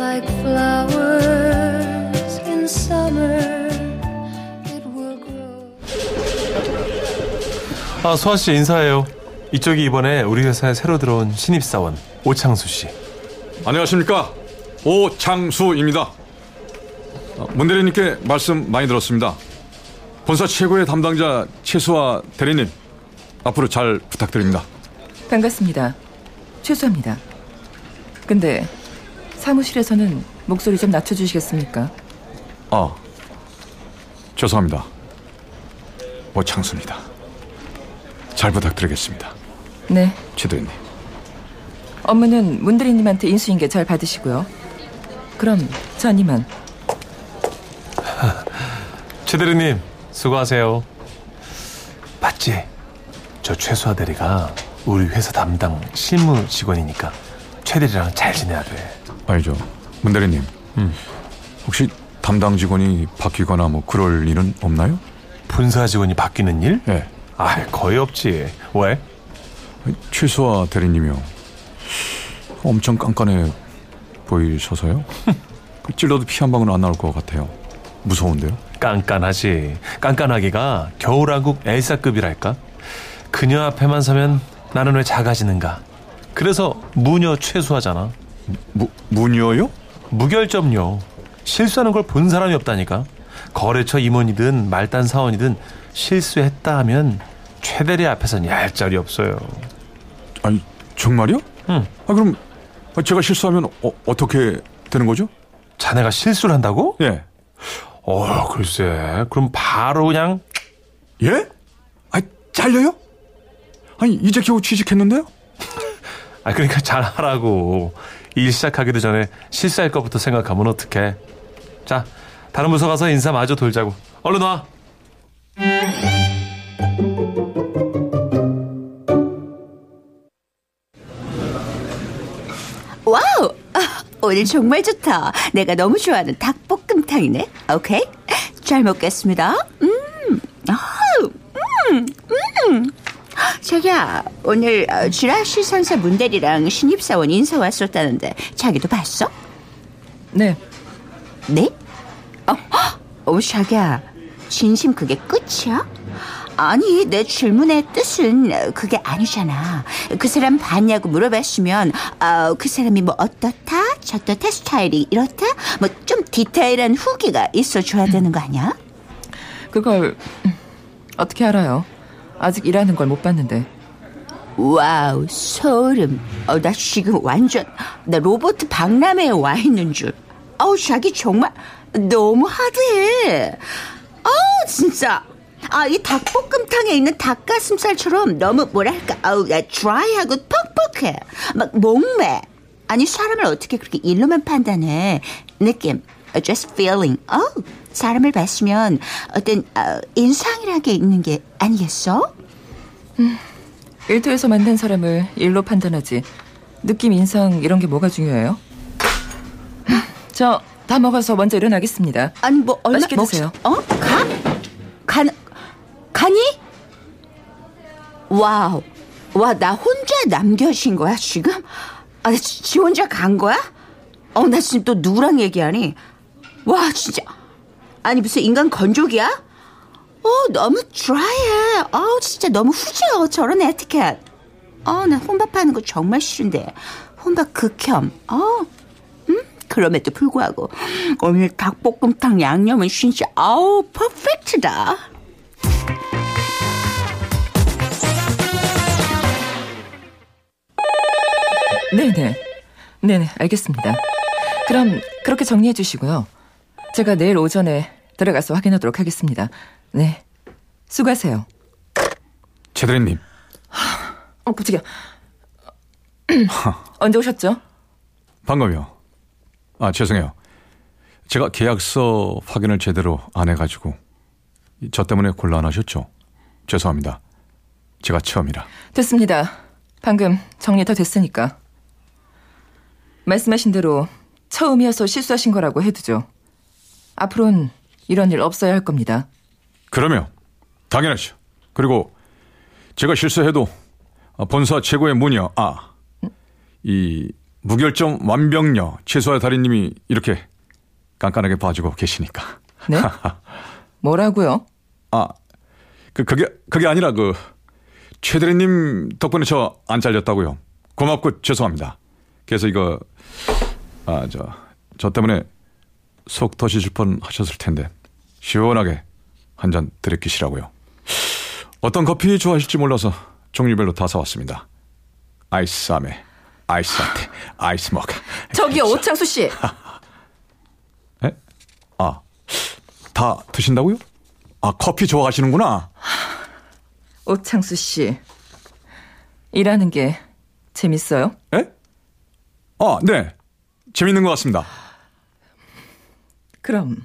like flowers in summer, it will grow. 아, 소아 씨 인사해요. 이쪽이 이번에 우리 회사에 새로 들어온 신입사원 오창수 씨. 안녕하십니까 오창수입니다. 어, 문 대리님께 말씀 많이 들었습니다. 본사 최고의 담당자 최수아 대리님 앞으로 잘 부탁드립니다. 반갑습니다 최수아입니다 근데 사무실에서는 목소리 좀 낮춰주시겠습니까 아 죄송합니다. 오창수입니다. 잘 부탁드리겠습니다. 네최 대리님. 업무는 문대리님한테 인수인계 잘 받으시고요 그럼 전 이만 최 대리님 수고하세요. 맞지? 저 최수아 대리가 우리 회사 담당 실무 직원이니까 최 대리랑 잘 지내야 돼. 아니죠. 문 대리님. 음. 혹시 담당 직원이 바뀌거나 뭐 그럴 일은 없나요? 본사 직원이 바뀌는 일? 예. 아, 거의 없지. 왜? 최수아 대리님이요. 엄청 깐깐해 보이셔서요. 그 찔러도 피 한 방울 안 나올 것 같아요. 무서운데요? 깐깐하지. 깐깐하기가 겨울왕국 엘사급이랄까? 그녀 앞에만 서면 나는 왜 작아지는가? 그래서 무녀 최수하잖아. 무, 무녀요? 무결점요. 실수하는 걸 본 사람이 없다니까. 거래처 임원이든 말단 사원이든 실수했다 하면 최 대리 앞에선 얄짤이 없어요. 아니 정말요? 응. 아 그럼 제가 실수하면 어, 어떻게 되는 거죠? 자네가 실수를 한다고? 예. 어, 글쎄. 그럼 바로 그냥 예? 아 잘려요? 아니 이제 겨우 취직했는데요? 아 그러니까 잘하라고. 일 시작하기도 전에 실수할 것부터 생각하면 어떡해. 자, 다른 부서 가서 인사 마저 돌자고. 얼른 와. 와우! 아, 오늘 정말 좋다. 내가 너무 좋아하는 닭볶음탕이네. 오케이. 잘 먹겠습니다. 음, 아우, 음, 음. 자기야, 오늘 어, 쥐라시 상사 문대리랑 신입사원 인사 왔었다는데 자기도 봤어? 네 네? 어, 헉! 어, 자기야, 진심 그게 끝이야? 아니, 내 질문의 뜻은 그게 아니잖아. 그 사람 봤냐고 물어봤으면, 어, 그 사람이 뭐 어떻다, 저떻다, 스타일이 이렇다, 뭐 좀 디테일한 후기가 있어줘야 되는 거 아니야? 그걸 음, 어떻게 알아요 아직 일하는 걸 못 봤는데 와우, 소름. 어, 나 지금 완전, 나 로봇 박람회에 와 있는 줄. 아우, 자기 정말 너무 하드해. 아우, 진짜. 아, 이 닭볶음탕에 있는 닭가슴살처럼 너무 뭐랄까, 야, 드라이하고 퍽퍽해. 막 목매. 아니, 사람을 어떻게 그렇게 일로만 판단해. 느낌. 어, just feeling. 어, 사람을 봤으면 어떤 어, 인상이라는 게 있는 게 아니겠어? 일터에서 만난 사람을 일로 판단하지 느낌 인상 이런 게 뭐가 중요해요? 저 다 먹어서 먼저 일어나겠습니다 아니 뭐 얼마 맛있게 먹- 드세요. 어? 가? 간 간이? 와우. 와, 나 혼자 남겨진 거야, 지금? 아, 나 지, 지 혼자 간 거야? 어, 나 지금 또 누구랑 얘기하니? 와, 진짜. 아니, 무슨 인간 건조기야? 어, 너무 드라이해. 어우, 진짜 너무 후져, 저런 에티켓. 어, 나 혼밥하는 거 정말 싫은데. 혼밥 극혐. 어, 음? 그럼에도 불구하고 오늘 닭볶음탕 양념은 진짜 아우 퍼펙트다. 네네 네네 알겠습니다 그럼 그렇게 정리해 주시고요 제가 내일 오전에 들어가서 확인하도록 하겠습니다 네 수고하세요 최 대리님. 어 깜짝이야 언제 오셨죠? 방금요. 아, 죄송해요. 제가 계약서 확인을 제대로 안 해가지고 저 때문에 곤란하셨죠? 죄송합니다. 제가 처음이라. 됐습니다. 방금 정리 다 됐으니까. 말씀하신 대로 처음이어서 실수하신 거라고 해두죠. 앞으로는 이런 일 없어야 할 겁니다. 그러면 당연하죠. 그리고 제가 실수해도 본사 최고의 무녀 아, 이 무결점 완벽녀 최소화 달인님이 이렇게 깐깐하게 봐주고 계시니까. 네? 뭐라고요? 아, 그 그게 그게 아니라 그 최대리님 덕분에 저 안 잘렸다고요. 고맙고 죄송합니다. 그래서 이거 아 저 저 때문에 속 터지실 뻔 하셨을 텐데 시원하게 한 잔 들이키시라고요. 어떤 커피 좋아하실지 몰라서 종류별로 다 사왔습니다. 아이스 아메, 아이스 라테, 아이스 모카. 저기요, 오창수 씨. 에? 아, 다 드신다고요? 아, 커피 좋아하시는구나. 오창수 씨. 일하는 게 재밌어요? 에? 아, 네. 재밌는 것 같습니다. 그럼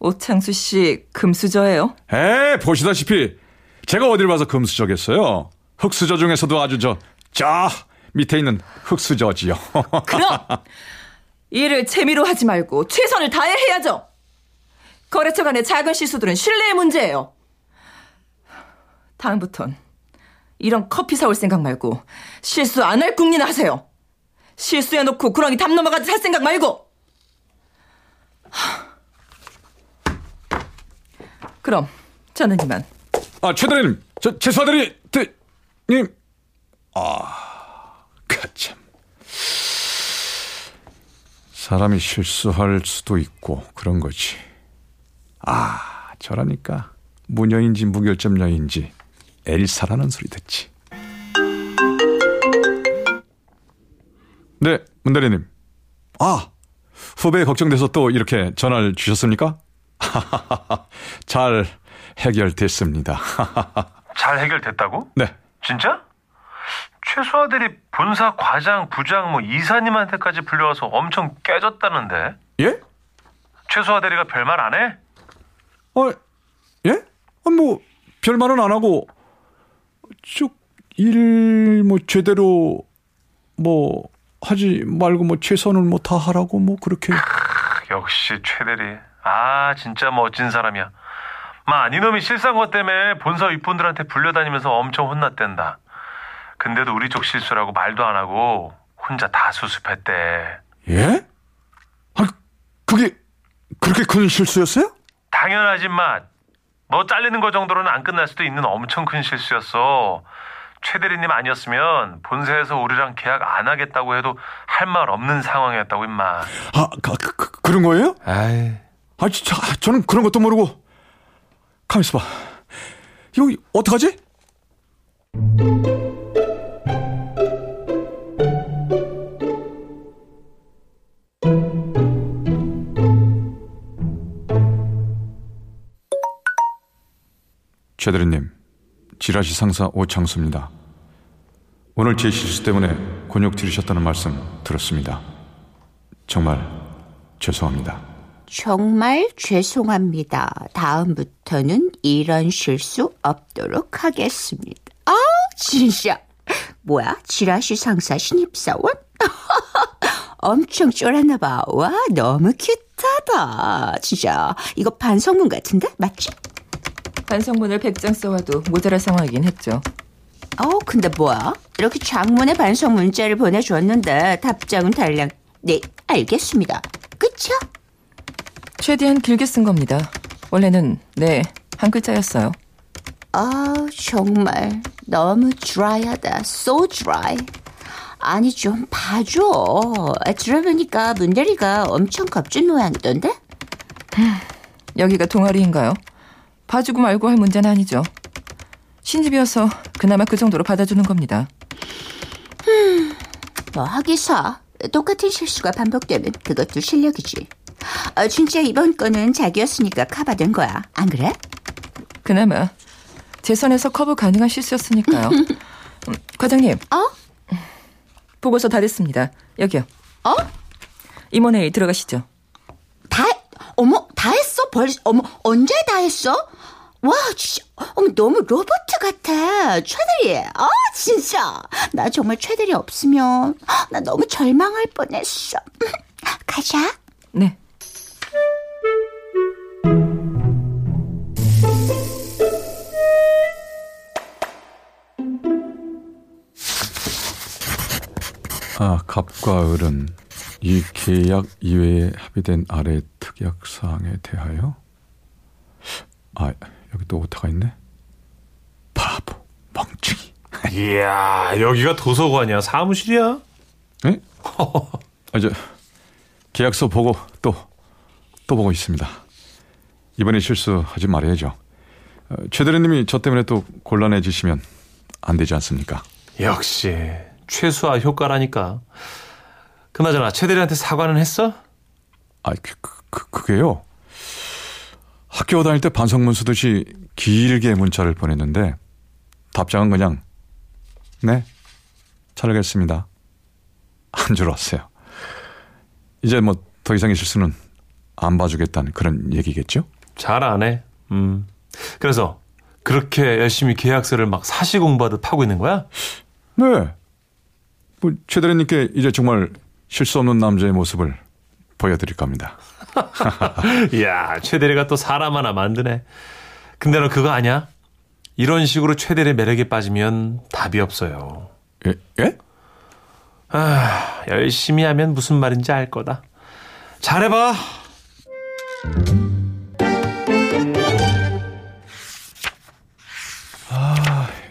오창수 씨 금수저예요? 에, 보시다시피 제가 어딜 봐서 금수저겠어요. 흑수저 중에서도 아주 저, 저 밑에 있는 흑수저지요. 그럼 일을 재미로 하지 말고 최선을 다해 해야죠. 거래처 간의 작은 실수들은 신뢰의 문제예요. 다음부턴 이런 커피 사올 생각 말고 실수 안 할 궁리나 하세요. 실수해놓고 구렁이 담 넘어가지 살 생각 말고. 하. 그럼 저는 이만. 아, 최대리님, 저, 최수아대리, 대, 님. 아, 그참. 사람이 실수할 수도 있고, 그런 거지. 아, 저라니까. 무녀인지 무결점녀인지 엘사라는 소리 듣지. 네, 문대리님. 아, 후배 걱정돼서 또 이렇게 전화를 주셨습니까? 잘 해결됐습니다. 잘 해결됐다고? 네. 진짜? 최수아들이 본사 과장, 부장, 뭐 이사님한테까지 불려와서 엄청 깨졌다는데 예? 최수아 대리가 별말 안 해? 어, 예? 아, 뭐, 별말은 안 하고, 쭉, 일, 뭐, 제대로, 뭐, 하지 말고, 뭐, 최선을 뭐, 다 하라고, 뭐, 그렇게. 역시 최 대리. 아 진짜 멋진 사람이야. 마, 니놈이 실수한 것 때문에 본사 윗분들한테 불려다니면서 엄청 혼났댄다. 근데도 우리 쪽 실수라고 말도 안 하고 혼자 다 수습했대. 예? 아, 그게, 그렇게 큰 실수였어요? 당연하지 마. 너 잘리는 거 정도로는 안 끝날 수도 있는 엄청 큰 실수였어. 최 대리님 아니었으면 본사에서 우리랑 계약 안 하겠다고 해도 할 말 없는 상황이었다고 임마. 아, 그, 그, 그, 그런 거예요? 아이. 아, 진짜, 저는 그런 것도 모르고. 가만 있어 봐. 이거, 어떡하지? 최대리님, 지라시 상사 오창수입니다. 오늘 제 실수 때문에 곤욕 들으셨다는 말씀 들었습니다. 정말 죄송합니다. 정말 죄송합니다. 다음부터는 이런 실수 없도록 하겠습니다. 아, 진짜. 뭐야? 지라시 상사 신입사원? 엄청 쫄았나 봐. 와, 너무 큐트하다. 진짜. 이거 반성문 같은데? 맞지? 반성문을 100장 써와도 모자랄 상황이긴 했죠. 어, 근데 뭐야? 이렇게 장문의 반성 문자를 보내줬는데 답장은 달랑. 네, 알겠습니다. 그쵸? 최대한 길게 쓴 겁니다. 원래는 네, 한 글자였어요. 아, 정말 너무 드라이하다. So dry. 아니 좀 봐줘. 아, 들어보니까 문대리가 엄청 겁준 모양이던데? 여기가 동아리인가요? 봐주고 말고 할 문제는 아니죠. 신집이어서 그나마 그 정도로 받아주는 겁니다. 뭐 하기사 똑같은 실수가 반복되면 그것도 실력이지. 아, 진짜 이번 건은 자기였으니까 커버된 거야. 안 그래? 그나마 제 선에서 커버 가능한 실수였으니까요. 음, 과장님, 어? 보고서 다 됐습니다. 여기요. 어? 임원회의 들어가시죠. 다 벌써 어머 언제 다 했어? 와 진짜. 어머 너무 로봇 같아. 최대리. 아 진짜. 나 정말 최대리 없으면 나 너무 절망할 뻔했어. 가자. 네. 아, 갑과 을은 이 계약 이외에 합의된 아래 특약 사항에 대하여? 아, 여기 또 오타가 있네. 바보, 멍청이. 이야, 여기가 도서관이야? 사무실이야? 에? 아, 저 계약서 보고 또 또 보고 있습니다. 이번에 실수하지 말아야죠. 어, 최 대리님이 저 때문에 또 곤란해지시면 안 되지 않습니까? 역시 최소화 효과라니까. 그나저나 최 대리한테 사과는 했어? 아, 그, 그, 그, 그게요. 학교 다닐 때 반성문 쓰듯이 길게 문자를 보냈는데 답장은 그냥 네, 잘 알겠습니다. 안 줄었어요. 이제 뭐 더 이상의 실수는 안 봐주겠다는 그런 얘기겠죠? 잘 안 해. 음. 그래서 그렇게 열심히 계약서를 막 사시 공부하듯 파고 있는 거야? 네. 뭐, 최 대리님께 이제 정말 실수 없는 남자의 모습을 보여드릴 겁니다. 이야, 최 대리가 또 사람 하나 만드네. 근데 너 그거 아냐? 이런 식으로 최 대리 매력에 빠지면 답이 없어요. 예? 예? 아, 열심히 하면 무슨 말인지 알 거다. 잘해봐.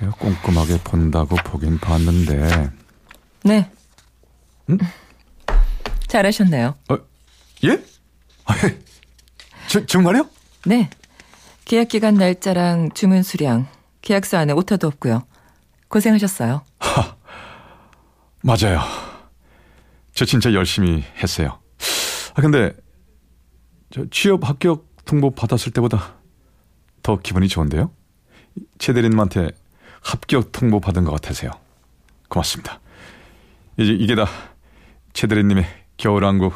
이거 꼼꼼하게 본다고 보긴 봤는데 네. 잘하셨네요. 어, 예? 아, 예. 저, 정말요? 네. 계약 기간 날짜랑 주문 수량, 계약서 안에 오타도 없고요. 고생하셨어요. 맞아요. 저 진짜 열심히 했어요. 아, 근데, 저 취업 합격 통보 받았을 때보다 더 기분이 좋은데요? 최 대리님한테 합격 통보 받은 것 같아서요. 고맙습니다. 이제 이게 다 최 대리님의 겨울왕국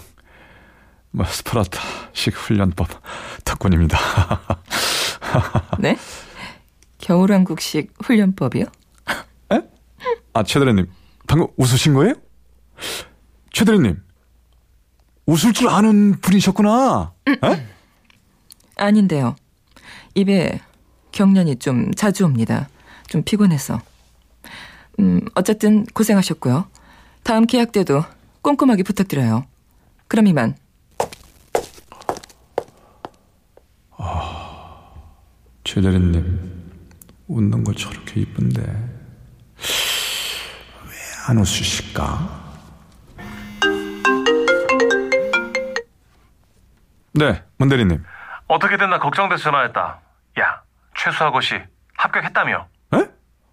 뭐 스파르타식 훈련법 덕분입니다. 네? 겨울왕국식 훈련법이요? 아, 최 대리님, 방금 웃으신 거예요? 최 대리님, 웃을 줄 아는 분이셨구나. 에? 아닌데요. 입에 경련이 좀 자주 옵니다. 좀 피곤해서. 음, 어쨌든 고생하셨고요. 다음 계약 때도 꼼꼼하게 부탁드려요. 그럼 이만. 최 대리님, 웃는 거 저렇게 이쁜데 왜 안 웃으실까? 네, 문 대리님. 어떻게 됐나 걱정돼서 전화했다. 야, 최수하고 씨 합격했다며? 에?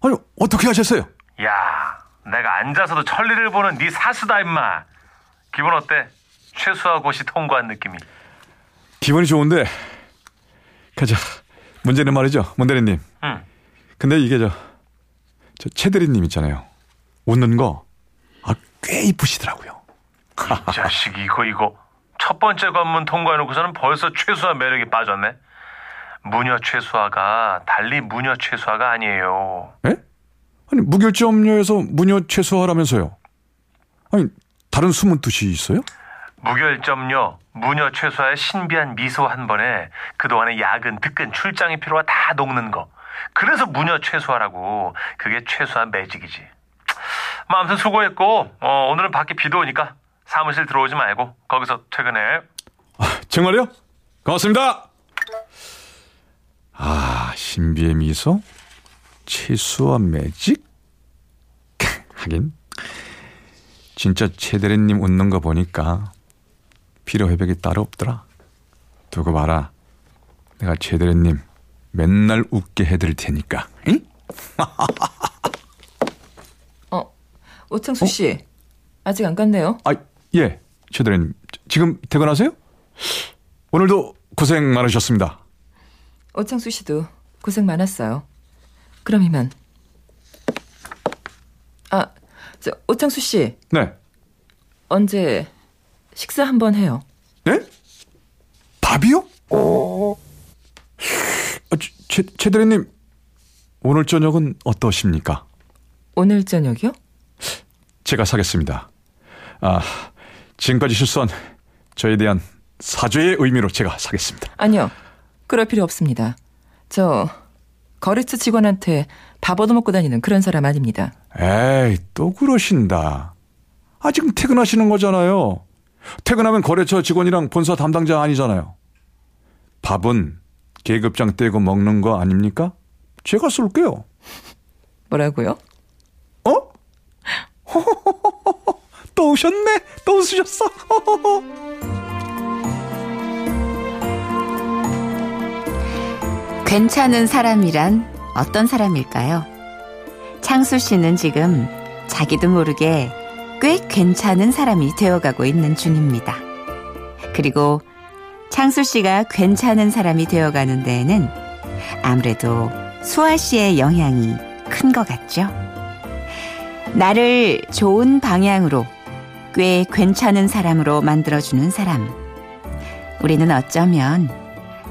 아니, 어떻게 하셨어요? 야, 내가 앉아서도 천리를 보는 네 사수다 임마. 기분 어때? 최수하고 씨 통과한 느낌이. 기분이 좋은데, 가자. 문제는 말이죠, 문 대리님. 응. 근데 이게 저, 저 최 대리님 있잖아요. 웃는 거, 아, 꽤 이쁘시더라고요. 이 자식 이거 이거 첫 번째 관문 통과해놓고서는 벌써 최수화 매력에 빠졌네. 무녀 최수화가 달리 무녀 최수화가 아니에요. 에? 아니, 무결점녀에서 무녀 최소화라면서요. 아니, 다른 숨은 뜻이 있어요? 무결점녀, 무녀 최수화의 신비한 미소 한 번에 그동안의 야근, 특근, 출장의 피로가 다 녹는 거. 그래서 무녀 최수화라고. 그게 최수화 매직이지. 뭐 아무튼 수고했고 어, 오늘은 밖에 비도 오니까 사무실 들어오지 말고 거기서 퇴근해. 정말요? 고맙습니다. 아, 신비의 미소? 채수와 매직? 하긴, 진짜 최대리님 웃는 거 보니까 피로 회복이 따로 없더라. 두고 봐라. 내가 최대리님 맨날 웃게 해드릴 테니까. 응? 어, 오창수 씨. 아직 안 갔네요. 아, 예. 최대리님, 지금 퇴근하세요? 오늘도 고생 많으셨습니다. 오창수 씨도 고생 많았어요. 그럼 이만. 아, 저 오창수 씨 네. 언제 식사 한번 해요. 네? 밥이요? 아, 최, 최 대리님 오늘 저녁은 어떠십니까? 오늘 저녁이요? 제가 사겠습니다. 아, 지금까지 실수한 저에 대한 사죄의 의미로 제가 사겠습니다. 아니요. 그럴 필요 없습니다. 저 거래처 직원한테 밥 얻어먹고 다니는 그런 사람 아닙니다. 에이, 또 그러신다. 아, 지금 퇴근하시는 거잖아요. 퇴근하면 거래처 직원이랑 본사 담당자 아니잖아요. 밥은 계급장 떼고 먹는 거 아닙니까? 제가 쏠게요. 뭐라고요? 어? 또 오셨네? 또 웃으셨어? 괜찮은 사람이란 어떤 사람일까요? 창수 씨는 지금 자기도 모르게 꽤 괜찮은 사람이 되어가고 있는 중입니다. 그리고 창수 씨가 괜찮은 사람이 되어가는 데에는 아무래도 수아 씨의 영향이 큰 것 같죠? 나를 좋은 방향으로 꽤 괜찮은 사람으로 만들어주는 사람. 우리는 어쩌면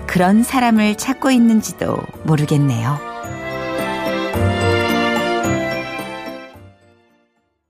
그런 사람을 찾고 있는지도 모르겠네요.